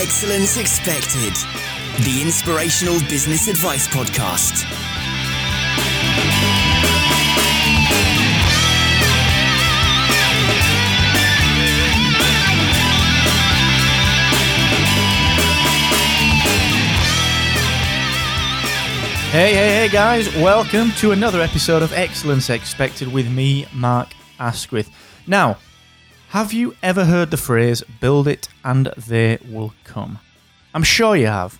Excellence Expected, the inspirational business advice podcast. Hey, hey, hey, guys, welcome to another episode of Excellence Expected with me, Mark Asquith. Now, have you ever heard the phrase, build it and they will come? I'm sure you have.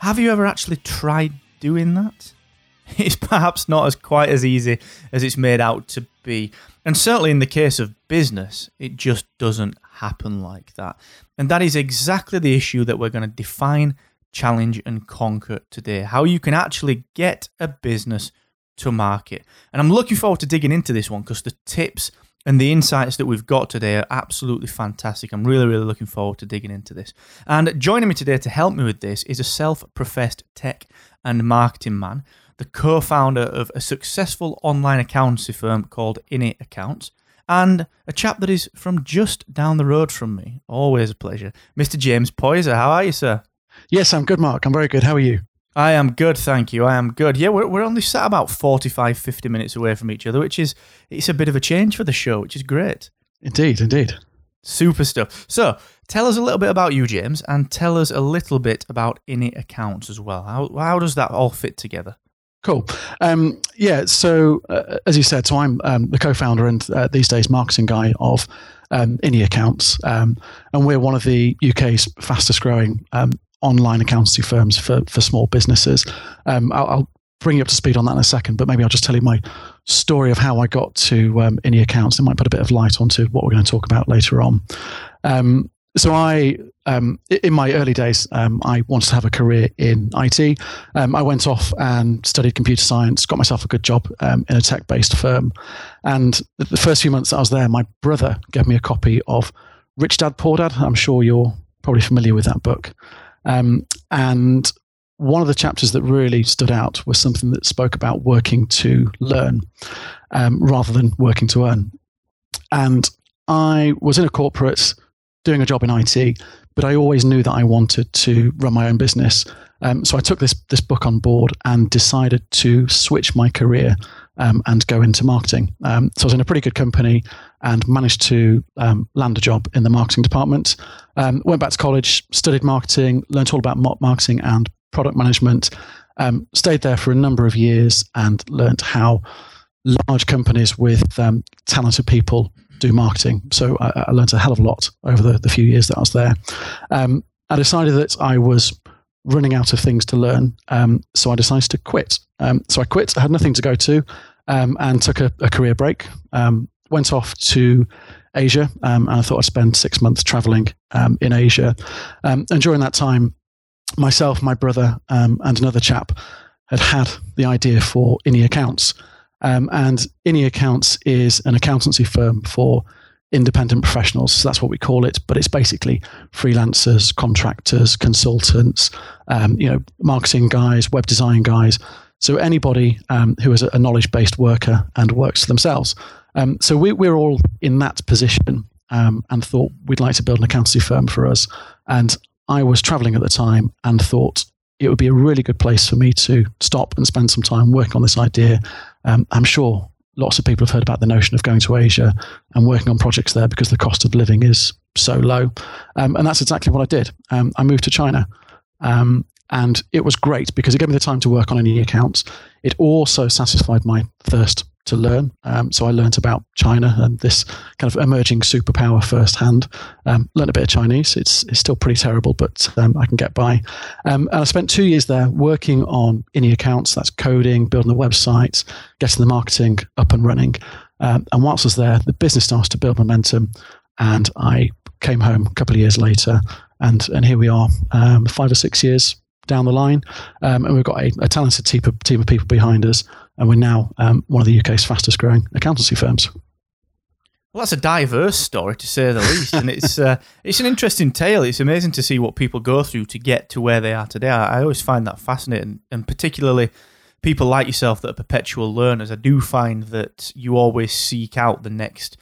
Have you ever actually tried doing that? It's perhaps not as quite as easy as it's made out to be. And certainly in the case of business, it just doesn't happen like that. And that is exactly the issue that we're going to define challenge and conquer today. How you can actually get a business to market. And I'm looking forward to digging into this one because the tips and the insights that we've got today are absolutely fantastic. I'm really, really looking forward to digging into this. And joining me today to help me with this is a self professed tech and marketing man, the co founder of a successful online accountancy firm called inniAccounts. And a chap that is from just down the road from me. Always a pleasure. Mr. James Poyser, how are you, sir? Yes, I'm good, Mark. I'm very good. How are you? I am good, thank you. I am good. Yeah, we're, we're only sat about 45, 50 minutes away from each other, which is it's a bit of a change for the show, which is great. Indeed, indeed. Super stuff. So, tell us a little bit about you, James, and tell us a little bit about inniAccounts as well. How, how does that all fit together? Cool. Um, yeah. So, uh, as you said, so I'm um, the co-founder and uh, these days marketing guy of um, inniAccounts, um, and we're one of the UK's fastest-growing um, online accountancy firms for, for small businesses. Um, I'll, I'll, bring you up to speed on that in a second, but maybe I'll just tell you my story of how I got to um, inniAccounts. It might put a bit of light onto what we're going to talk about later on. Um, so I, um, in my early days, um, I wanted to have a career in IT. Um, I went off and studied computer science, got myself a good job in a tech-based firm. And the first few months I was there, my brother gave me a copy of Rich Dad Poor Dad. I'm sure you're probably familiar with that book. Um, and one of the chapters that really stood out was something that spoke about working to learn um, rather than working to earn. And I was in a corporate doing a job in IT, but I always knew that I wanted to run my own business. Um, so I took this this book on board and decided to switch my career um, and go into marketing. Um, so I was in a pretty good company and managed to um, land a job in the marketing department. Um, went back to college, studied marketing, learned all about marketing and product management. Um, stayed there for a number of years and learned how large companies with um, talented people do marketing. So I, I, learned a hell of a lot over the, the few years that I was there. Um, I decided that I was running out of things to learn. Um, so I decided to quit. Um, so I quit. I had nothing to go to um, and took a, a career break. Um, went off to Asia um, and I thought I'd spend six months traveling um, in Asia. and during that time, myself, my brother, and another chap had had the idea for inniAccounts. and inniAccounts is an accountancy firm for independent professionals. So that's what we call it. But it's basically freelancers, contractors, consultants, um, you know, marketing guys, web design guys. So anybody um, who is a knowledge based worker and works for themselves. Um, so we, we're all in that position um, and thought we'd like to build an accountancy firm for us. And I was traveling at the time and thought it would be a really good place for me to stop and spend some time working on this idea. Um, I'm sure lots of people have heard about the notion of going to Asia and working on projects there because the cost of living is so low. Um, and that's exactly what I did. Um, I moved to China. Um, and it was great because it gave me the time to work on inniAccounts. It also satisfied my thirst to learn. Um, so I learned about China and this kind of emerging superpower firsthand. Um, learned a bit of Chinese. It's, it's still pretty terrible, but um, I can get by. Um, and I spent two years there working on inniAccounts. That's coding, building the website, getting the marketing up and running. Um, and whilst I was there, the business started to build momentum. And I came home a couple of years later, and and here we are, um, five or six years down the line, um, and we've got a, a, talented team of, team of people behind us, and we're now um, one of the UK's fastest growing accountancy firms. Well, that's a diverse story to say the least, and it's uh, it's an interesting tale. It's amazing to see what people go through to get to where they are today. I, always find that fascinating, and particularly people like yourself that are perpetual learners. I do find that you always seek out the next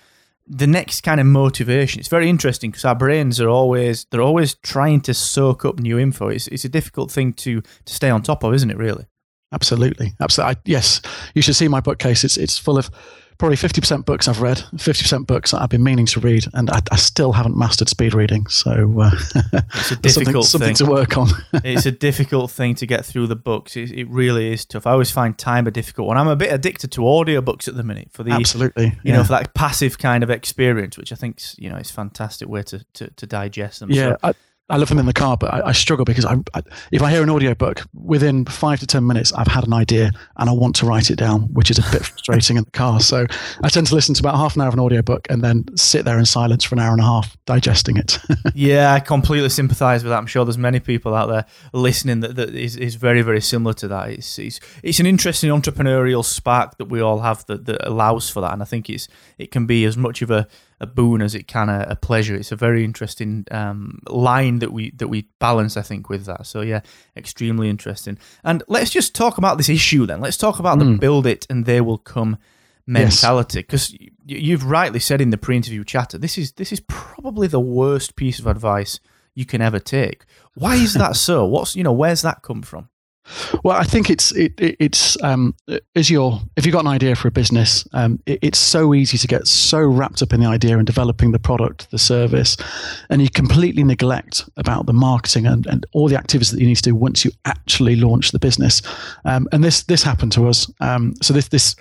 the next kind of motivation. It's very interesting because our brains are always they're always trying to soak up new info. It's it's a difficult thing to to stay on top of, isn't it? Really. Absolutely, absolutely. I, yes, you should see my bookcase. It's it's full of probably 50% books I've read, 50% books that I've been meaning to read, and I, I still haven't mastered speed reading. So uh, it's a difficult something, something to work on. it's a difficult thing to get through the books. It, it, really is tough. I always find time a difficult one. I'm a bit addicted to audiobooks at the minute for the absolutely, you yeah. know, for that passive kind of experience, which I think you know is fantastic way to to, to digest them. Yeah. So, I, I love them in the car, but I, I struggle because I, I, if I hear an audiobook, within five to 10 minutes, I've had an idea and I want to write it down, which is a bit frustrating in the car. So I tend to listen to about half an hour of an audiobook and then sit there in silence for an hour and a half digesting it. yeah, I completely sympathize with that. I'm sure there's many people out there listening that, that is, is very, very similar to that. It's, it's, it's an interesting entrepreneurial spark that we all have that, that allows for that. And I think it's, it can be as much of a, a boon as it can a, a pleasure. It's a very interesting um, line that we that we balance, I think, with that. So yeah, extremely interesting. And let's just talk about this issue then. Let's talk about mm. the hmm. build it and they will come mentality because yes. you've rightly said in the pre-interview chatter this is this is probably the worst piece of advice you can ever take. Why is that so? What's you know where's that come from? Well, I think it's it, it's um, as you're if you've got an idea for a business, um, it, it's so easy to get so wrapped up in the idea and developing the product, the service, and you completely neglect about the marketing and, and all the activities that you need to do once you actually launch the business. Um, and this this happened to us. Um, so this this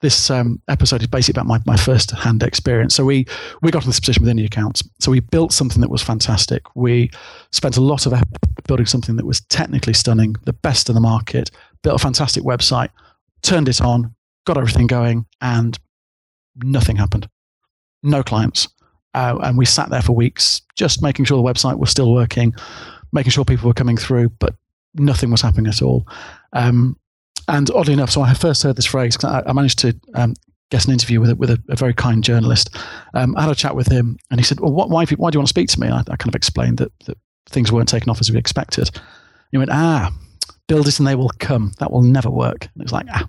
this um, episode is basically about my, my first hand experience. So we we got in this position with inniAccounts. So we built something that was fantastic. We spent a lot of effort building something that was technically stunning, the best in the market. Built a fantastic website, turned it on, got everything going, and nothing happened. No clients. Uh, and we sat there for weeks just making sure the website was still working, making sure people were coming through, but nothing was happening at all. Um, and oddly enough, so I first heard this phrase because I, I, managed to um, get an interview with a, with a, a very kind journalist. Um, I had a chat with him, and he said, "Well, what, why, why do you want to speak to me?" And I, I kind of explained that, that things weren't taken off as we expected. He went, "Ah, build it and they will come. That will never work." And it was like, "Ah."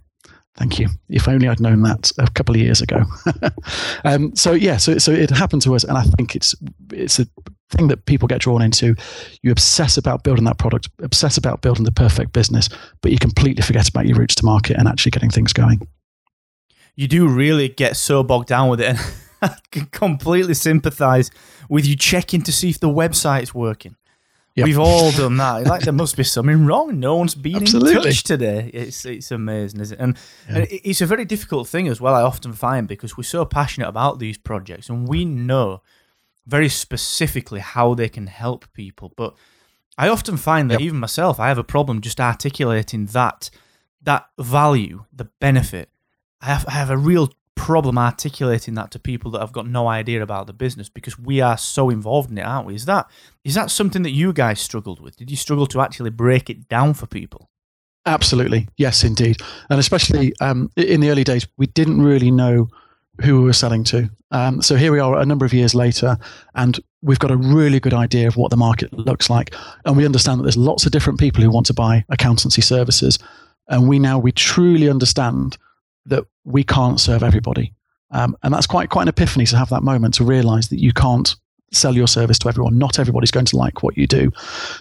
Thank you. If only I'd known that a couple of years ago. um, so yeah, so so it happened to us, and I think it's it's a thing that people get drawn into. You obsess about building that product, obsess about building the perfect business, but you completely forget about your routes to market and actually getting things going. You do really get so bogged down with it, and I can completely sympathize with you checking to see if the website's working. Yep. We've all done that. Like there must be something wrong. No one's been Absolutely. in touch today. It's it's amazing, is it? And, yeah. and it's a very difficult thing as well. I often find because we're so passionate about these projects, and we know very specifically how they can help people. But I often find that yep. even myself, I have a problem just articulating that that value, the benefit. I have, I have a real problem articulating that to people that have got no idea about the business because we are so involved in it, aren't we? Is that is that something that you guys struggled with? Did you struggle to actually break it down for people? Absolutely, yes, indeed, and especially um, in the early days, we didn't really know who we were selling to. Um, so here we are a number of years later, and we've got a really good idea of what the market looks like, and we understand that there's lots of different people who want to buy accountancy services, and we now we truly understand that we can't serve everybody, um, and that's quite quite an epiphany to have that moment to realise that you can't sell your service to everyone. Not everybody's going to like what you do.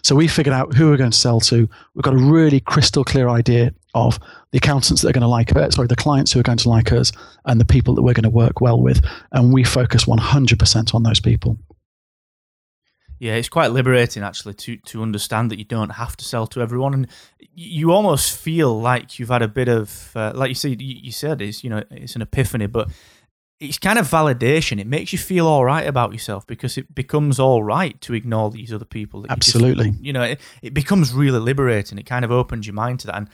So we figured out who we're going to sell to. We've got a really crystal clear idea of the accountants that are going to like us, sorry, the clients who are going to like us, and the people that we're going to work well with. And we focus 100% on those people. Yeah, it's quite liberating actually to to understand that you don't have to sell to everyone, and you almost feel like you've had a bit of, uh, like you said, you said it's you know it's an epiphany, but it's kind of validation. It makes you feel all right about yourself because it becomes all right to ignore these other people. Absolutely. You, just, you know, it, it becomes really liberating. It kind of opens your mind to that and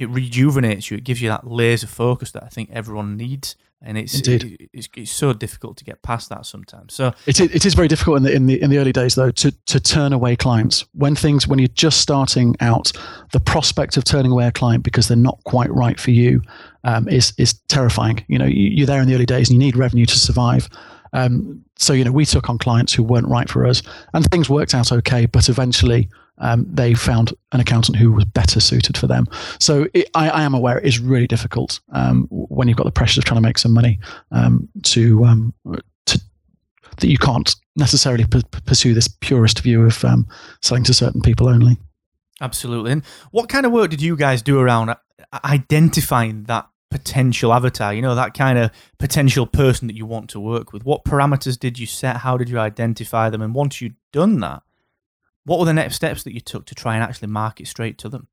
it rejuvenates you. It gives you that laser focus that I think everyone needs and it's, it, it's it's so difficult to get past that sometimes. So it, it is very difficult in the in the in the early days though to to turn away clients when things when you're just starting out. The prospect of turning away a client because they're not quite right for you um, is is terrifying. You know, you, are there in the early days and you need revenue to survive. Um, so you know, we took on clients who weren't right for us, and things worked out okay. But eventually, um, they found an accountant who was better suited for them. So it, I, I, am aware it is really difficult um, when you've got the pressure of trying to make some money um, to, um, to that you can't necessarily p- pursue this purist view of um, selling to certain people only. Absolutely. And what kind of work did you guys do around uh, identifying that potential avatar? You know, that kind of potential person that you want to work with. What parameters did you set? How did you identify them? And once you'd done that, what were the next steps that you took to try and actually market straight to them?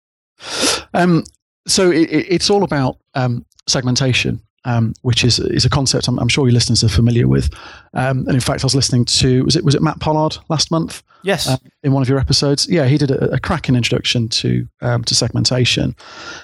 Um, so it, it's all about um, segmentation um, which is is a concept I'm, I'm, sure your listeners are familiar with. Um, and in fact, I was listening to was it was it Matt Pollard last month? Yes, uh, in one of your episodes. Yeah, he did a, a cracking introduction to um, to segmentation,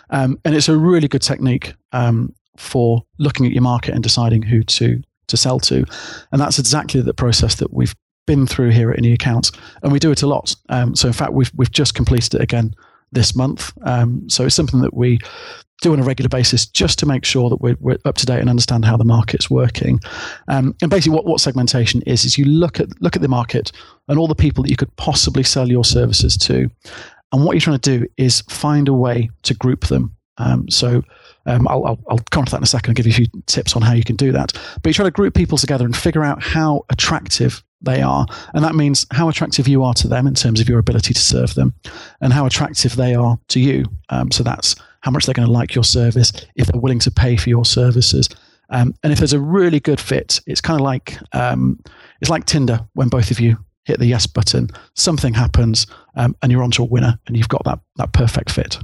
um, and it's a really good technique um, for looking at your market and deciding who to to sell to, and that's exactly the process that we've been through here at inniAccounts, and we do it a lot. Um, so in fact, we've we've just completed it again this month. Um, so it's something that we do on a regular basis just to make sure that we're, we're up to date and understand how the market's working. Um, and basically, what, what segmentation is is you look at look at the market and all the people that you could possibly sell your services to, and what you're trying to do is find a way to group them. Um, so um, I'll, I'll, I'll come to that in a second and give you a few tips on how you can do that. But you try to group people together and figure out how attractive they are. And that means how attractive you are to them in terms of your ability to serve them and how attractive they are to you. Um, so that's how much they're going to like your service, if they're willing to pay for your services. Um, and if there's a really good fit, it's kind of like um, it's like Tinder when both of you hit the yes button, something happens, um, and you're onto a winner, and you've got that that perfect fit.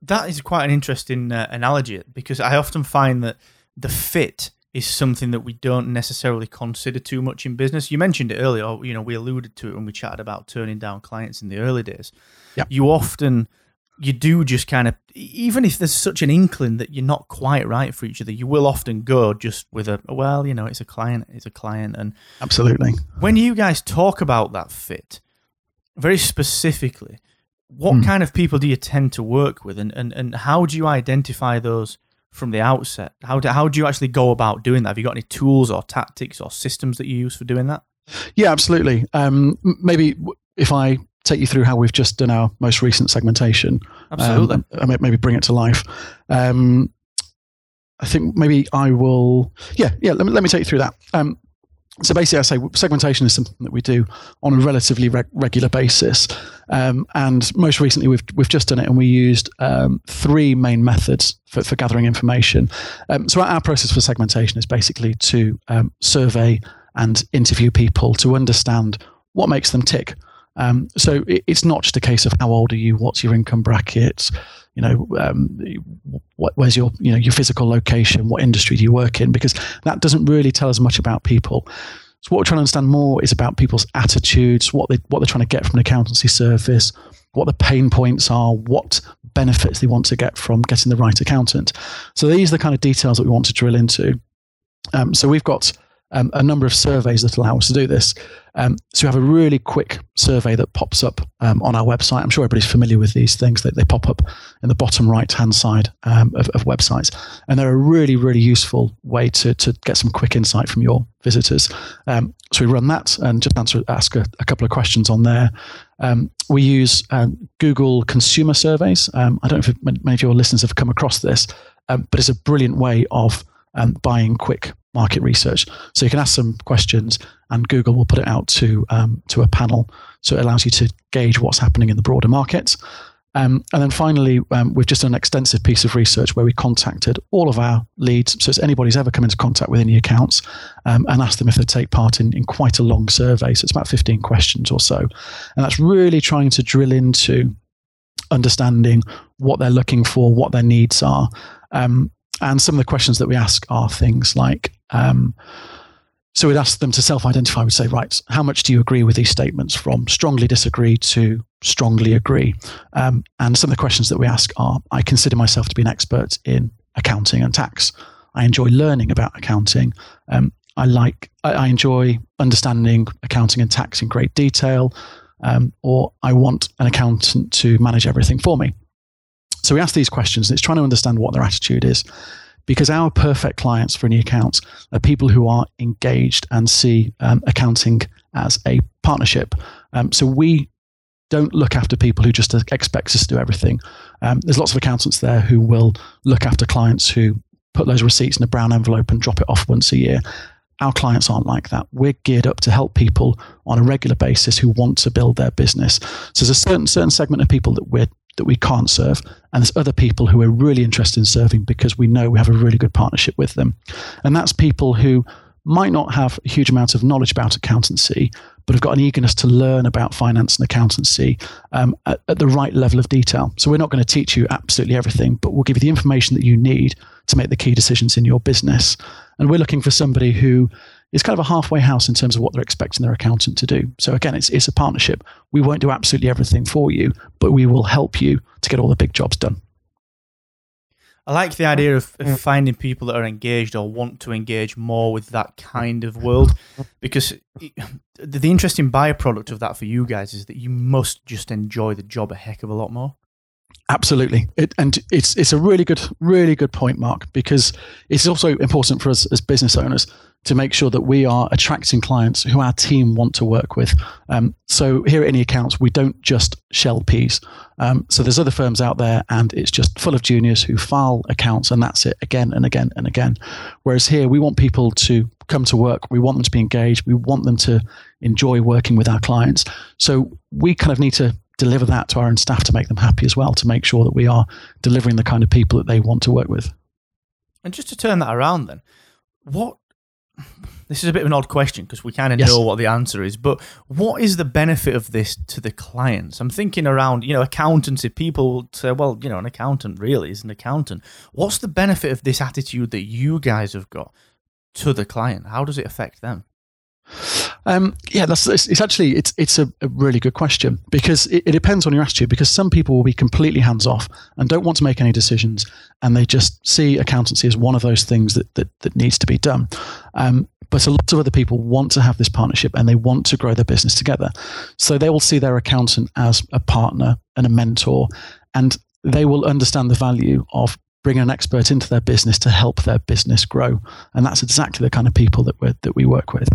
That is quite an interesting uh, analogy because I often find that the fit is something that we don't necessarily consider too much in business. You mentioned it earlier, you know, we alluded to it when we chatted about turning down clients in the early days. Yep. You often you do just kind of even if there's such an inkling that you're not quite right for each other you will often go just with a well you know it's a client it's a client and absolutely when you guys talk about that fit very specifically what mm. kind of people do you tend to work with and, and, and how do you identify those from the outset how do, how do you actually go about doing that have you got any tools or tactics or systems that you use for doing that yeah absolutely um, maybe if i take you through how we've just done our most recent segmentation. Absolutely. Um, maybe bring it to life. Um, I think maybe I will. Yeah, yeah. Let me, let me take you through that. Um, so basically, I say segmentation is something that we do on a relatively reg- regular basis, um, and most recently we've we've just done it, and we used um, three main methods for, for gathering information. Um, so our process for segmentation is basically to um, survey and interview people to understand what makes them tick. Um, so it, it's not just a case of how old are you, what's your income bracket, you know, um, what, where's your you know your physical location, what industry do you work in, because that doesn't really tell us much about people. So what we're trying to understand more is about people's attitudes, what they what they're trying to get from an accountancy service, what the pain points are, what benefits they want to get from getting the right accountant. So these are the kind of details that we want to drill into. Um, so we've got um, a number of surveys that allow us to do this. Um, so we have a really quick survey that pops up um, on our website. I'm sure everybody's familiar with these things. They, they pop up in the bottom right hand side um, of, of, websites. And they're a really, really useful way to, to get some quick insight from your visitors. Um, so we run that and just answer, ask a, a couple of questions on there. Um, we use Google consumer surveys. I don't know if many of your listeners have come across this, but it's a brilliant way of buying quick market research. So you can ask some questions, and Google will put it out to um, to a panel. So it allows you to gauge what's happening in the broader market. Um, and then finally, um, we've just done an extensive piece of research where we contacted all of our leads. So it's anybody's ever come into contact with inniAccounts um, and asked them if they take part in, in quite a long survey. So it's about 15 questions or so. And that's really trying to drill into understanding what they're looking for, what their needs are. Um, and some of the questions that we ask are things like, um, so we'd ask them to self-identify. We'd say, right, how much do you agree with these statements? From strongly disagree to strongly agree. Um, and some of the questions that we ask are, I consider myself to be an expert in accounting and tax. I enjoy learning about accounting. Um, I like, I, I, enjoy understanding accounting and tax in great detail. Um, or I want an accountant to manage everything for me. So we ask these questions, and it's trying to understand what their attitude is. Because our perfect clients for inniAccounts are people who are engaged and see um, accounting as a partnership. Um, so we don't look after people who just expect us to do everything. Um, there's lots of accountants there who will look after clients who put those receipts in a brown envelope and drop it off once a year. our clients aren't like that. We're geared up to help people on a regular basis who want to build their business. So there's a certain certain segment of people that we're that we can't serve, and there's other people who are really interested in serving because we know we have a really good partnership with them, and that's people who might not have a huge amount of knowledge about accountancy, but have got an eagerness to learn about finance and accountancy um, at, at, the right level of detail. So we're not going to teach you absolutely everything, but we'll give you the information that you need to make the key decisions in your business. And we're looking for somebody who is kind of a halfway house in terms of what they're expecting their accountant to do. So again, it's it's a partnership. We won't do absolutely everything for you, but we will help you to get all the big jobs done. I like the idea of, of, finding people that are engaged or want to engage more with that kind of world because it, the interesting byproduct of that for you guys is that you must just enjoy the job a heck of a lot more. Absolutely, it, and it's it's a really good, really good point, Mark, because it's also important for us as business owners to make sure that we are attracting clients who our team want to work with. Um, so here at inniAccounts, we don't just shell peas. Um, so there's other firms out there, and it's just full of juniors who file accounts, and that's it again and again and again. Whereas here, we want people to come to work. We want them to be engaged. We want them to enjoy working with our clients. So we kind of need to deliver that to our own staff to make them happy as well, to make sure that we are delivering the kind of people that they want to work with. And just to turn that around, then, what this is a bit of an odd question because we kind of yes. know what the answer is, but what is the benefit of this to the clients? I'm thinking around, you know, accountancy. People say, well, you know, an accountant really is an accountant. What's the benefit of this attitude that you guys have got to the client? How does it affect them? Um, yeah, that's it's, it's, actually it's it's a, a, really good question because it, it, depends on your attitude. Because some people will be completely hands off and don't want to make any decisions, and they just see accountancy as one of those things that that, that needs to be done. Um, but a lot of other people want to have this partnership and they want to grow their business together. So they will see their accountant as a partner and a mentor, and they will understand the value of bringing an expert into their business to help their business grow. And that's exactly the kind of people that we that we work with.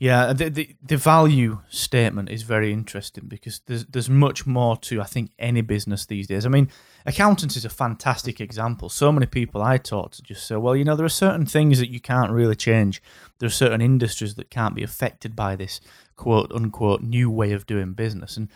Yeah, the, the, the value statement is very interesting because there's there's much more to I think any business these days. I mean, accountants is a fantastic example. So many people I talk to just say, well, you know, there are certain things that you can't really change. There are certain industries that can't be affected by this quote unquote new way of doing business. And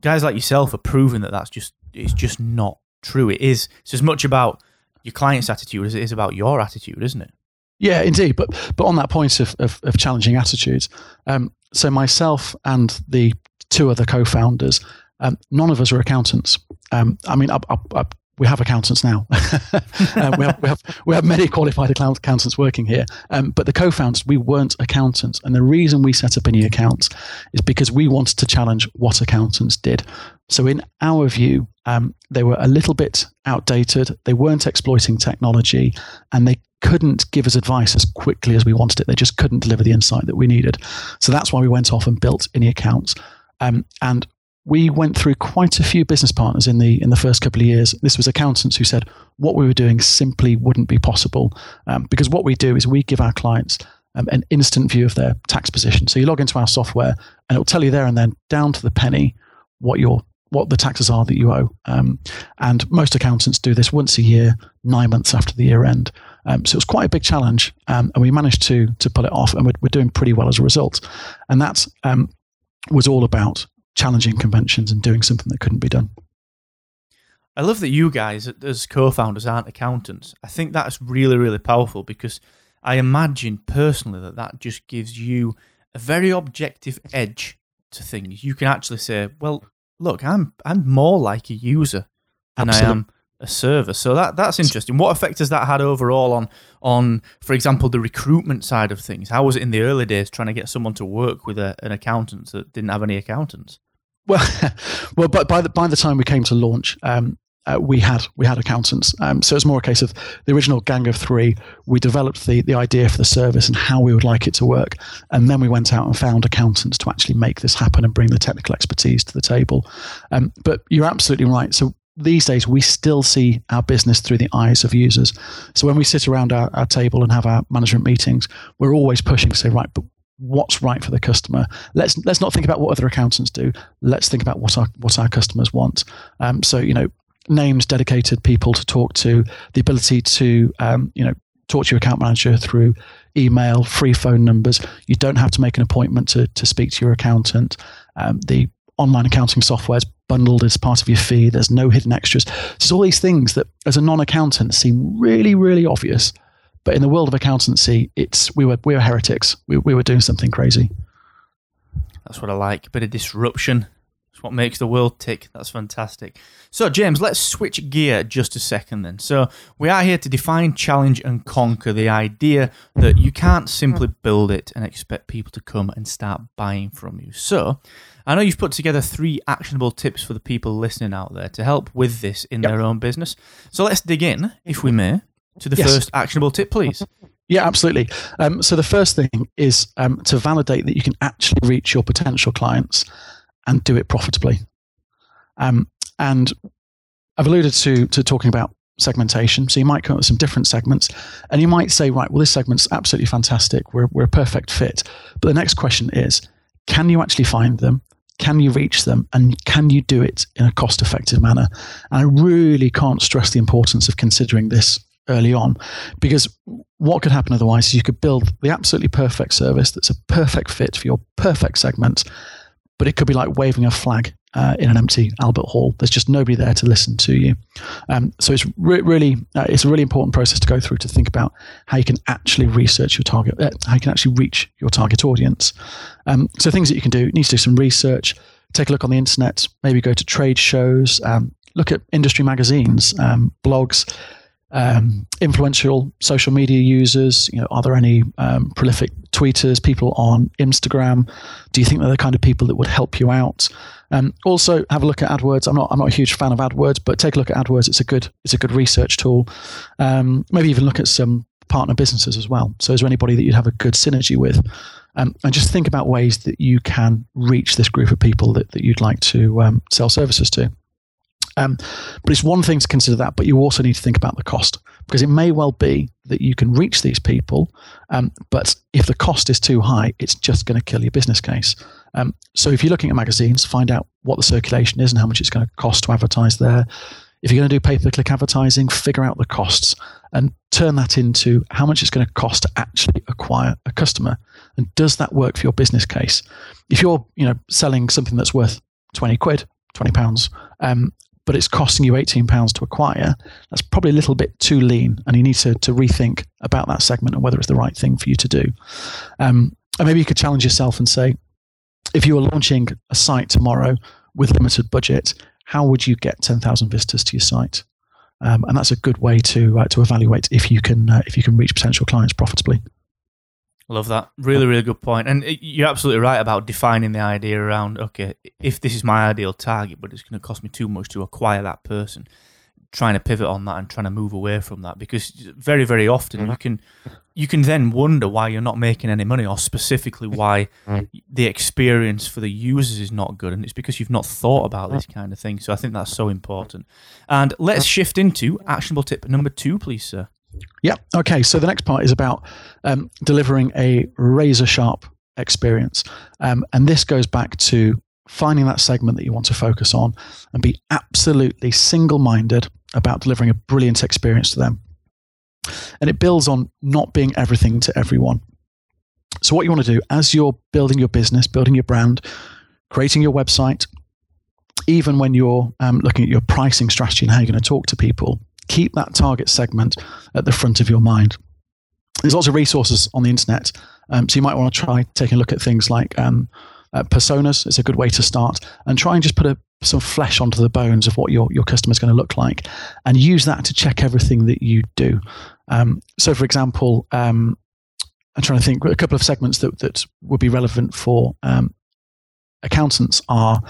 guys like yourself are proving that that's just it's just not true. It is. It's as much about your client's attitude as it is about your attitude, isn't it? Yeah, indeed. But but on that point of of, of challenging attitudes, um, so myself and the two other co-founders, um, none of us are accountants. Um, I mean, I, I, I, we have accountants now. uh, we, have, we, have, we have many qualified accountants working here. Um, but the co-founders, we weren't accountants, and the reason we set up inniAccounts is because we wanted to challenge what accountants did. So, in our view, um, they were a little bit outdated. They weren't exploiting technology, and they couldn't give us advice as quickly as we wanted it. They just couldn't deliver the insight that we needed. So that's why we went off and built inniAccounts. Um, and we went through quite a few business partners in the in the first couple of years. This was accountants who said what we were doing simply wouldn't be possible um, because what we do is we give our clients um, an instant view of their tax position. So you log into our software and it will tell you there and then down to the penny what your what the taxes are that you owe. Um, and most accountants do this once a year, nine months after the year end. Um, so it was quite a big challenge, um, and we managed to to pull it off, and we're, we're doing pretty well as a result. And that um, was all about challenging conventions and doing something that couldn't be done. I love that you guys, as co-founders, aren't accountants. I think that's really, really powerful because I imagine personally that that just gives you a very objective edge to things. You can actually say, "Well, look, I'm I'm more like a user than Absolutely. I am a server. So that that's interesting. What effect has that had overall on on, for example, the recruitment side of things? How was it in the early days trying to get someone to work with a, an accountant that didn't have any accountants? Well, well, but by the by the time we came to launch, um, uh, we had we had accountants. Um, so it's more a case of the original gang of three. We developed the the idea for the service and how we would like it to work, and then we went out and found accountants to actually make this happen and bring the technical expertise to the table. Um, but you're absolutely right. So these days we still see our business through the eyes of users. So when we sit around our, our table and have our management meetings, we're always pushing to say, right, but what's right for the customer? Let's let's not think about what other accountants do. Let's think about what our what our customers want. Um, so you know, names, dedicated people to talk to, the ability to um, you know talk to your account manager through email, free phone numbers. You don't have to make an appointment to, to speak to your accountant. Um, the online accounting software is bundled as part of your fee. There's no hidden extras. So all these things that, as a non-accountant, seem really, really obvious, but in the world of accountancy, it's we were we were heretics. We, we were doing something crazy. That's what I like. A bit of disruption. It's what makes the world tick. That's fantastic. So, James, let's switch gear just a second then. So, we are here to define, challenge, and conquer the idea that you can't simply build it and expect people to come and start buying from you. So, I know you've put together three actionable tips for the people listening out there to help with this in yep. their own business. So, let's dig in, if we may, to the yes. first actionable tip, please. Yeah, absolutely. Um, so the first thing is um, to validate that you can actually reach your potential clients and do it profitably. Um, and I've alluded to to talking about segmentation. So you might come up with some different segments, and you might say, right, well, this segment's absolutely fantastic. We're we're a perfect fit. But the next question is, can you actually find them? Can you reach them? And can you do it in a cost effective manner? And I really can't stress the importance of considering this early on because what could happen otherwise is you could build the absolutely perfect service that's a perfect fit for your perfect segment but it could be like waving a flag uh, in an empty Albert Hall. There's just nobody there to listen to you. Um, so it's re- really uh, it's a really important process to go through to think about how you can actually research your target, uh, how you can actually reach your target audience. Um, so things that you can do: you need to do some research, take a look on the internet, maybe go to trade shows, um, look at industry magazines, um, blogs um, influential social media users? You know, are there any um, prolific tweeters, people on Instagram? Do you think they're the kind of people that would help you out? Um, also, have a look at AdWords. I'm not I'm not a huge fan of AdWords, but take a look at AdWords. It's a good it's a good research tool. Um, maybe even look at some partner businesses as well. So, is there anybody that you'd have a good synergy with? Um, and just think about ways that you can reach this group of people that, that you'd like to um, sell services to. Um, but it's one thing to consider that, but you also need to think about the cost because it may well be that you can reach these people, um, but if the cost is too high, it's just going to kill your business case. Um, so if you're looking at magazines, find out what the circulation is and how much it's going to cost to advertise there. If you're going to do pay per click advertising, figure out the costs and turn that into how much it's going to cost to actually acquire a customer. And does that work for your business case? If you're, you know, selling something that's worth 20 quid, 20 pounds, um, but it's costing you £18 to acquire, that's probably a little bit too lean. And you need to, to rethink about that segment and whether it's the right thing for you to do. Um, and maybe you could challenge yourself and say, if you were launching a site tomorrow with limited budget, how would you get 10,000 visitors to your site? Um, and that's a good way to uh, to evaluate if you can uh, if you can reach potential clients profitably. Love that. Really, really good point. And you're absolutely right about defining the idea around okay, if this is my ideal target, but it's going to cost me too much to acquire that person, trying to pivot on that and trying to move away from that because very, very often mm-hmm. you can you can then wonder why you're not making any money or specifically why mm. the experience for the users is not good and it's because you've not thought about mm. this kind of thing. So I think that's so important. And let's mm. shift into actionable tip number 2 please, sir. Yeah. Okay. So the next part is about um, delivering a razor sharp experience. Um, and this goes back to finding that segment that you want to focus on and be absolutely single minded about delivering a brilliant experience to them. And it builds on not being everything to everyone. So, what you want to do as you're building your business, building your brand, creating your website, even when you're um, looking at your pricing strategy and how you're going to talk to people, keep that target segment at the front of your mind. There's lots of resources on the internet, um, so you might want to try taking a look at things like um, uh, personas. It's a good way to start, and try and just put a, some flesh onto the bones of what your your customer is going to look like, and use that to check everything that you do. Um, so, for example, um, I'm trying to think a couple of segments that that would be relevant for um, accountants are.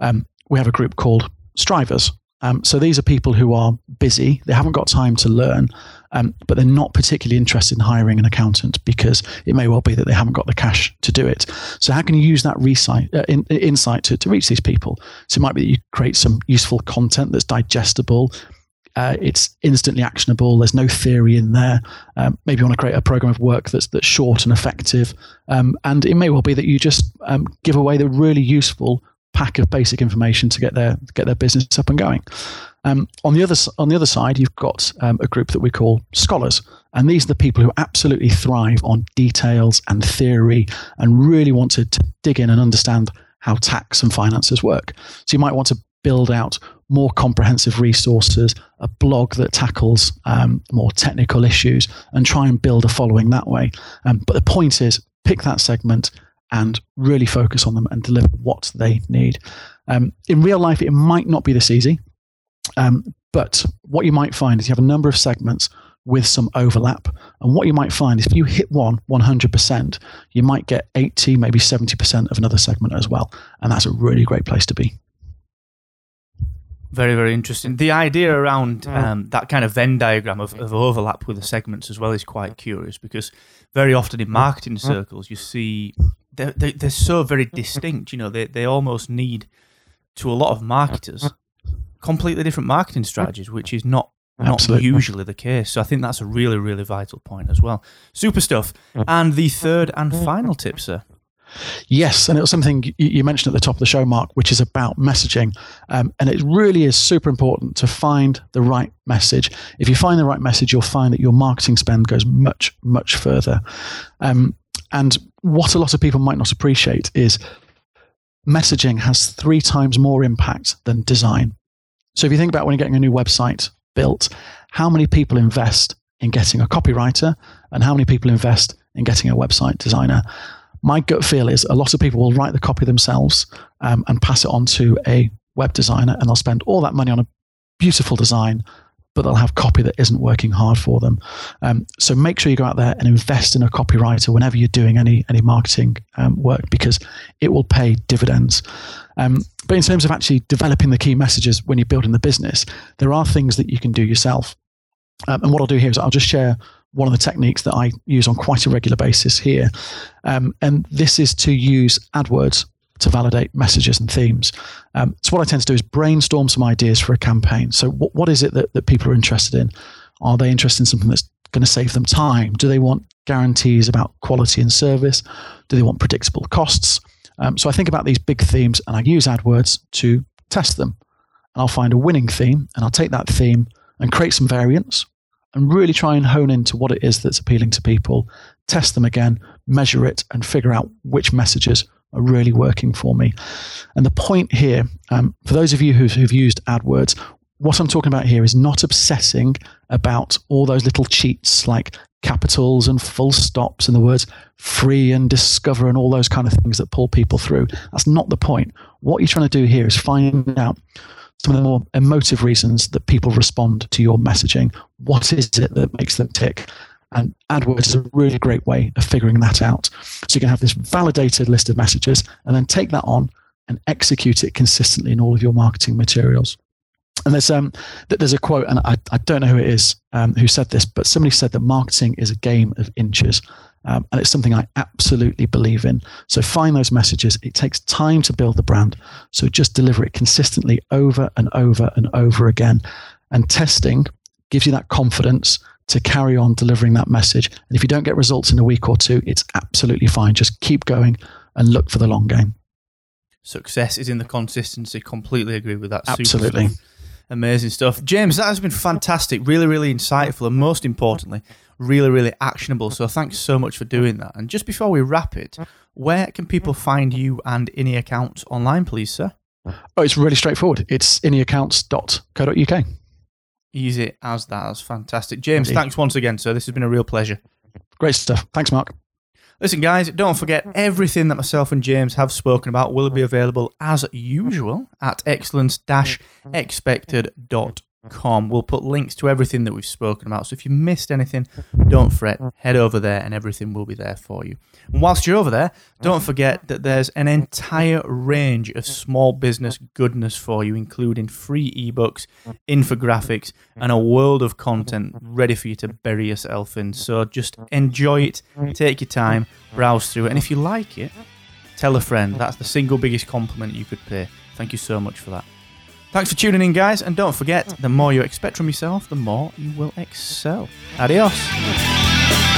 Um, we have a group called Strivers, um, so these are people who are busy, they haven't got time to learn, um, but they're not particularly interested in hiring an accountant because it may well be that they haven't got the cash to do it. So how can you use that uh, in, insight to, to reach these people? So it might be that you create some useful content that's digestible. Uh, it's instantly actionable. There's no theory in there. Um, maybe you want to create a program of work that's that's short and effective. Um, and it may well be that you just um, give away the really useful pack of basic information to get their get their business up and going. Um, on the other on the other side, you've got um, a group that we call scholars, And these are the people who absolutely thrive on details and theory and really want to, to dig in and understand how tax and finances work. So you might want to build out more comprehensive resources, a blog that tackles um, more technical issues, and try and build a following that way. Um, but the point is, pick that segment and really focus on them and deliver what they need. Um, in real life, it might not be this easy, um, but what you might find is you have a number of segments with some overlap. And what you might find is if you hit one 100%, you might get 80, maybe 70% of another segment as well. And that's a really great place to be. Very, very interesting. The idea around um, that kind of Venn diagram of, of overlap with the segments as well is quite curious because very often in marketing circles you see they're, they're, they're so very distinct. You know, they, they almost need, to a lot of marketers, completely different marketing strategies, which is not not Absolutely. usually the case. So I think that's a really, really vital point as well. Super stuff. And the third and final tip, sir. Yes, and it was something you mentioned at the top of the show, Mark, which is about messaging. Um, and it really is super important to find the right message. If you find the right message, you'll find that your marketing spend goes much, much further. Um, and what a lot of people might not appreciate is messaging has three times more impact than design. So if you think about when you're getting a new website built, how many people invest in getting a copywriter and how many people invest in getting a website designer? My gut feel is a lot of people will write the copy themselves um, and pass it on to a web designer and they'll spend all that money on a beautiful design but they'll have copy that isn't working hard for them. Um, so make sure you go out there and invest in a copywriter whenever you're doing any any marketing um, work because it will pay dividends. Um, but in terms of actually developing the key messages when you're building the business, there are things that you can do yourself. Um, and what I'll do here is I'll just share one of the techniques that I use on quite a regular basis here. Um, and this is to use AdWords to validate messages and themes. Um, so what I tend to do is brainstorm some ideas for a campaign. So what, is it that, that people are interested in? Are they interested in something that's going to save them time? Do they want guarantees about quality and service? Do they want predictable costs? Um, so I think about these big themes and I use AdWords to test them. And I'll find a winning theme and I'll take that theme and create some variants and really try and hone into what it is that's appealing to people, test them again, measure it, and figure out which messages are really working for me. And the point here, um, for those of you who've, who've used AdWords, what I'm talking about here is not obsessing about all those little cheats like capitals and full stops and the words free and discover and all those kind of things that pull people through. That's not the point. What you're trying to do here is find out some of the more emotive reasons that people respond to your messaging. What is it that makes them tick? And AdWords is a really great way of figuring that out. So you can have this validated list of messages and then take that on and execute it consistently in all of your marketing materials. And there's um there's a quote, and I, I don't know who it is um, who said this, but somebody said that marketing is a game of inches. Um, and it's something I absolutely believe in. So find those messages. It takes time to build the brand. So just deliver it consistently over and over and over again. And testing gives you that confidence to carry on delivering that message. And if you don't get results in a week or two, it's absolutely fine. Just keep going and look for the long game. Success is in the consistency. Completely agree with that. Absolutely. Stuff. Amazing stuff. James, that has been fantastic. Really, really insightful. And most importantly, really, really actionable. So thanks so much for doing that. And just before we wrap it, where can people find you and inniAccounts online, please, sir? Oh, it's really straightforward. It's inniaccounts.co.uk. Easy as that. That's fantastic. James, Indeed. thanks once again, sir. This has been a real pleasure. Great stuff. Thanks, Mark. Listen, guys, don't forget everything that myself and James have spoken about will be available as usual at excellence expected.com com. We'll put links to everything that we've spoken about. So if you missed anything, don't fret. Head over there and everything will be there for you. And whilst you're over there, don't forget that there's an entire range of small business goodness for you, including free ebooks, infographics, and a world of content ready for you to bury yourself in. So just enjoy it, take your time, browse through it. And if you like it, tell a friend. That's the single biggest compliment you could pay. Thank you so much for that. Thanks for tuning in, guys, and don't forget the more you expect from yourself, the more you will excel. Adios.